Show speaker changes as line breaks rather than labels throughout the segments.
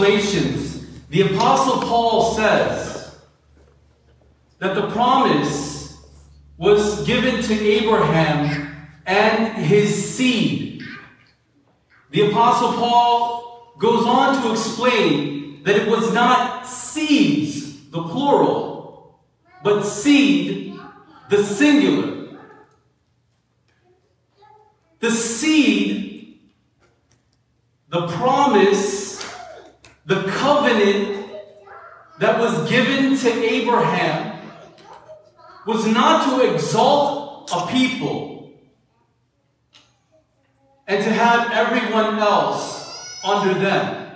Galatians, the Apostle Paul says that the promise was given to Abraham and his seed. The Apostle Paul goes on to explain that it was not seeds, the plural, but seed, the singular. The seed, the promise, covenant that was given to Abraham was not to exalt a people and to have everyone else under them.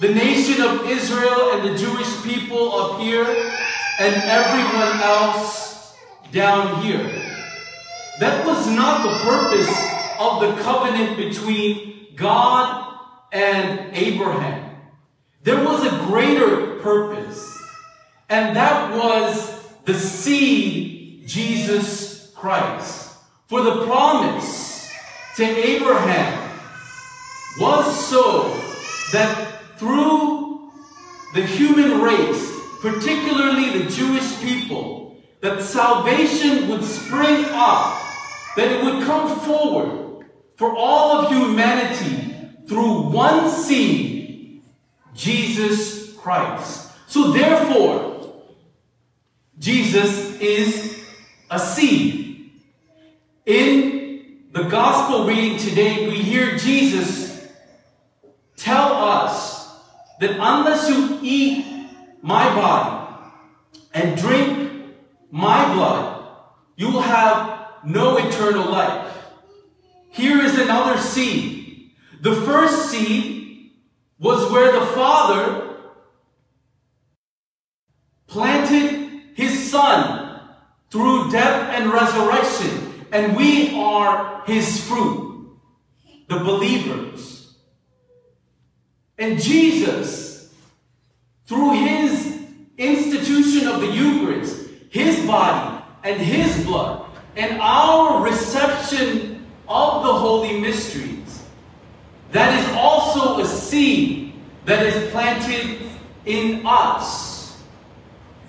The nation of Israel and the Jewish people up here and everyone else down here. That was not the purpose of the covenant between God and Abraham. There was a greater purpose, and that was the seed, Jesus Christ. For the promise to Abraham was so that through the human race, particularly the Jewish people, that salvation would spring up, that it would come forward for all of humanity through one seed, Jesus Christ. So therefore, Jesus is a seed. In the gospel reading today, we hear Jesus tell us that unless you eat my body and drink my blood, you will have no eternal life. Here is another seed. The first seed was where the Father planted his Son through death and resurrection, and we are his fruit, the believers. And Jesus, through his institution of the Eucharist, his body and his blood, and our reception of the holy mysteries, that is also a seed that is planted in us.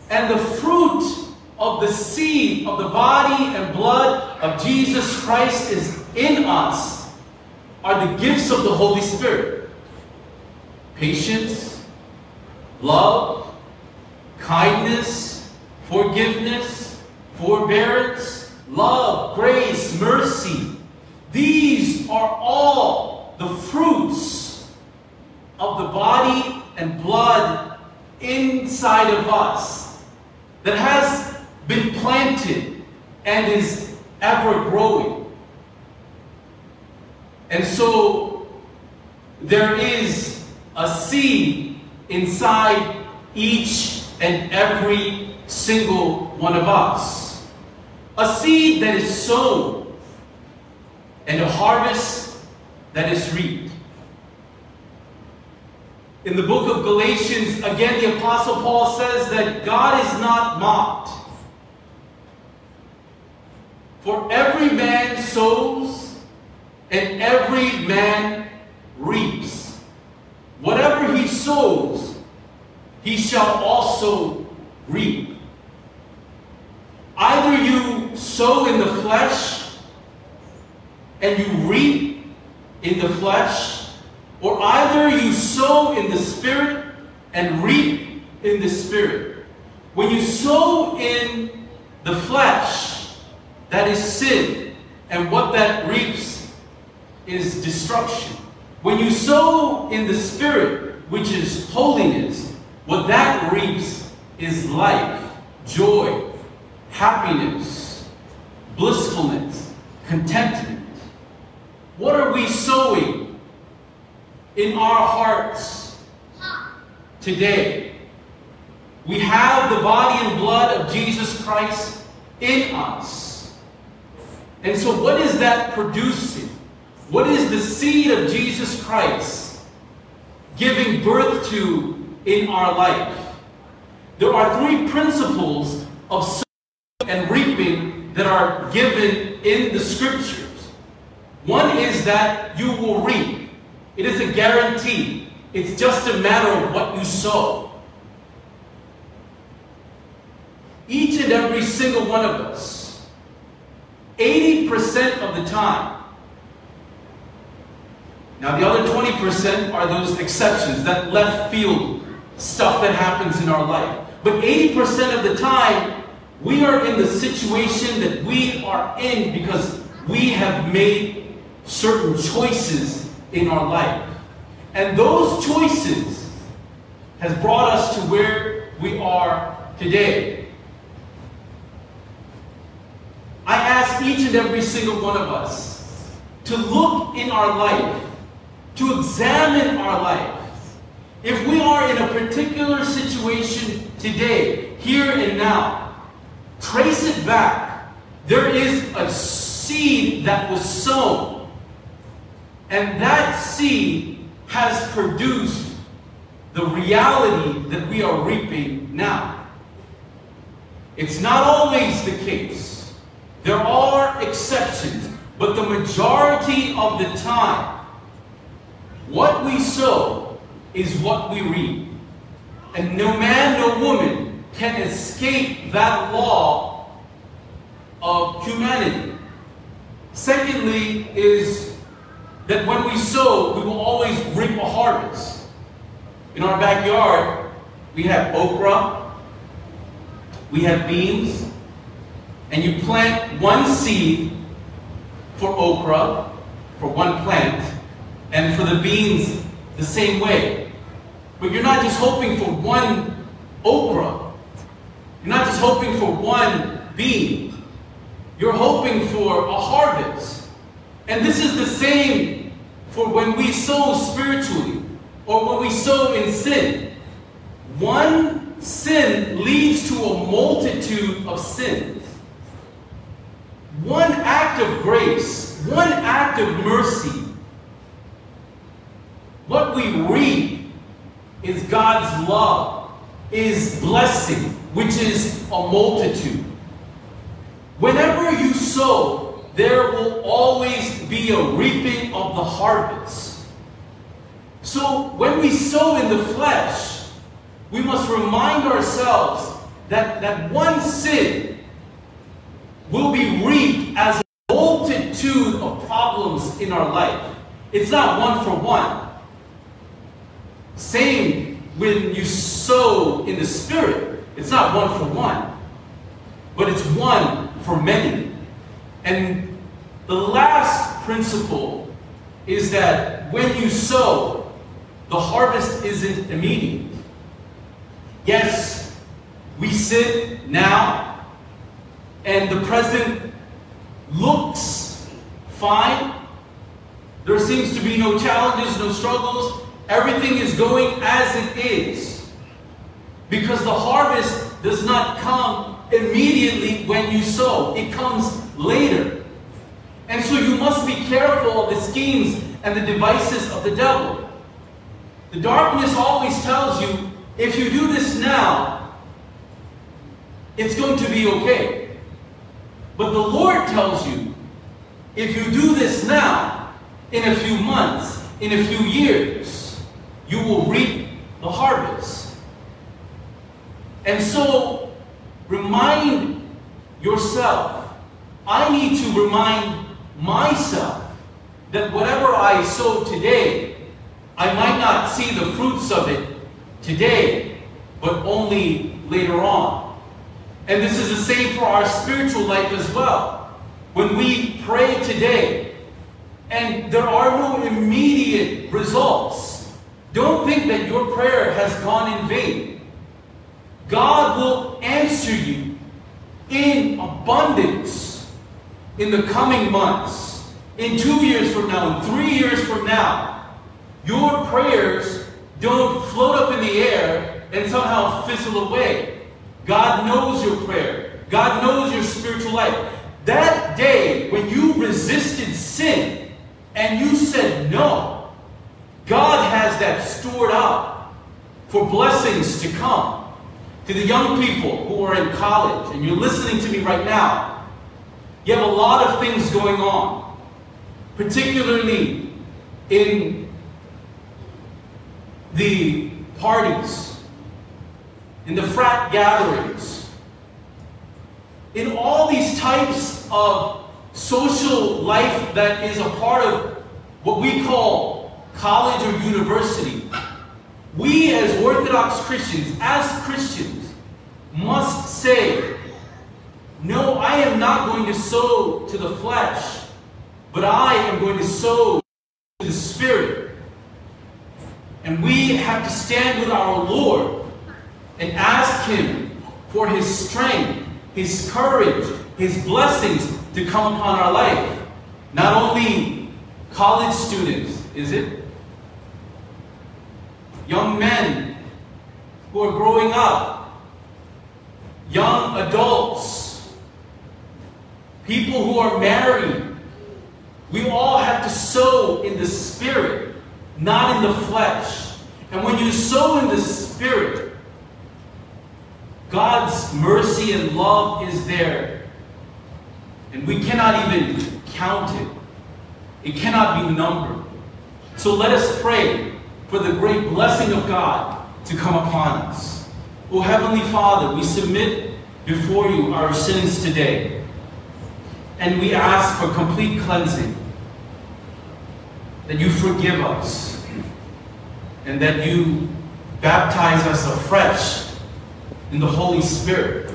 And the fruit of the seed of the body and blood of Jesus Christ is in us are the gifts of the Holy Spirit. Patience, love, kindness, forgiveness, forbearance, love, grace, mercy. These are all the fruits of the body and blood inside of us that has been planted and is ever growing. And so there is a seed inside each and every single one of us. A seed that is sown and a harvest that is reaped. In the book of Galatians, again, the Apostle Paul says that God is not mocked. For every man sows and every man reaps. Whatever he sows, he shall also reap. Either you sow in the flesh and you reap in the flesh, or either you sow in the spirit and reap in the spirit. When you sow in the flesh, that is sin, and what that reaps is destruction. When you sow in the spirit, which is holiness, what that reaps is life, joy, happiness, blissfulness, contentment. What are we sowing in our hearts today? We have the body and blood of Jesus Christ in us. And so, what is that producing? What is the seed of Jesus Christ giving birth to in our life? There are three principles of sowing and reaping that are given in the scriptures. One is that you will reap. It is a guarantee. It's just a matter of what you sow. Each and every single one of us, 80% of the time, now the other 20% are those exceptions, that left field stuff that happens in our life. But 80% of the time, we are in the situation that we are in because we have made certain choices in our life. And those choices has brought us to where we are today. I ask each and every single one of us to look in our life, to examine our life. If we are in a particular situation today, here and now, trace it back. There is a seed that was sown, and that seed has produced the reality that we are reaping now. It's not always the case. There are exceptions, but the majority of the time, what we sow is what we reap. And no man, no woman can escape that law of humanity. Secondly, is that when we sow, we will always reap a harvest. In our backyard, we have okra, we have beans, and you plant one seed for okra, for one plant, and for the beans, the same way. But you're not just hoping for one okra. You're not just hoping for one bean. You're hoping for a harvest. And this is the same for when we sow spiritually or when we sow in sin. One sin leads to a multitude of sins. One act of grace, one act of mercy. What we reap is God's love, is blessing, which is a multitude. Whenever you sow, there will always be a reaping of the harvest. So when we sow in the flesh, we must remind ourselves that, that one sin will be reaped as a multitude of problems in our life. It's not one for one. Same when you sow in the spirit, it's not one for one, but it's one for many. And the last principle is that when you sow, the harvest isn't immediate. Yes, we sit now, and the present looks fine. There seems to be no challenges, no struggles. Everything is going as it is. Because the harvest does not come immediately when you sow, it comes later. And so you must be careful of the schemes and the devices of the devil. The darkness always tells you if you do this now, it's going to be okay. But the Lord tells you if you do this now, in a few months, in a few years, you will reap the harvest. And so, yourself, I need to remind myself that whatever I sow today, I might not see the fruits of it today, but only later on. And this is the same for our spiritual life as well. When we pray today, and there are no immediate results, don't think that your prayer has gone in vain. God will answer you in abundance in the coming months, in two years from now, in three years from now. Your prayers don't float up in the air and somehow fizzle away. God knows your prayer. God knows your spiritual life. That day when you resisted sin and you said no, God has that stored up for blessings to come. To the young people who are in college and you're listening to me right now, You have a lot of things going on, particularly in the parties, in the frat gatherings, in all these types of social life that is a part of what we call college or university. We as Orthodox Christians, as Christians, must say, no, I am not going to sow to the flesh, but I am going to sow to the Spirit. And we have to stand with our Lord and ask Him for His strength, His courage, His blessings to come upon our life. Not only college students, is it? Young men who are growing up, young adults, people who are married. We all have to sow in the spirit, not in the flesh. And when you sow in the spirit, God's mercy and love is there. And we cannot even count it. It cannot be numbered. So let us pray for the great blessing of God to come upon us. O Heavenly Father, we submit before you our sins today. And we ask for complete cleansing. That you forgive us. And that you baptize us afresh in the Holy Spirit.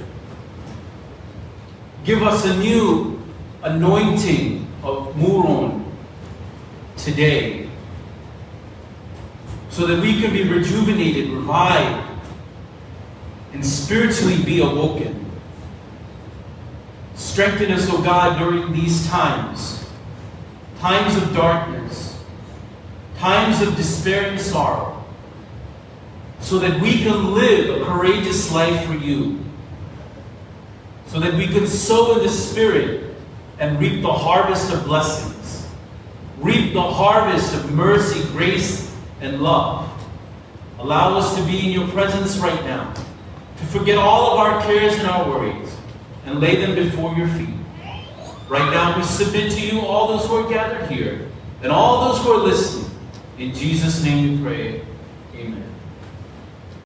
Give us a new anointing of Muron today so that we can be rejuvenated, revived, and spiritually be awoken. Strengthen us, O God, during these times, times of darkness, times of despair and sorrow, so that we can live a courageous life for you, so that we can sow in the Spirit and reap the harvest of blessings, reap the harvest of mercy, grace, and love. Allow us to be in your presence right now, to forget all of our cares and our worries, and lay them before your feet. Right now, we submit to you all those who are gathered here, and all those who are listening. In Jesus' name we pray.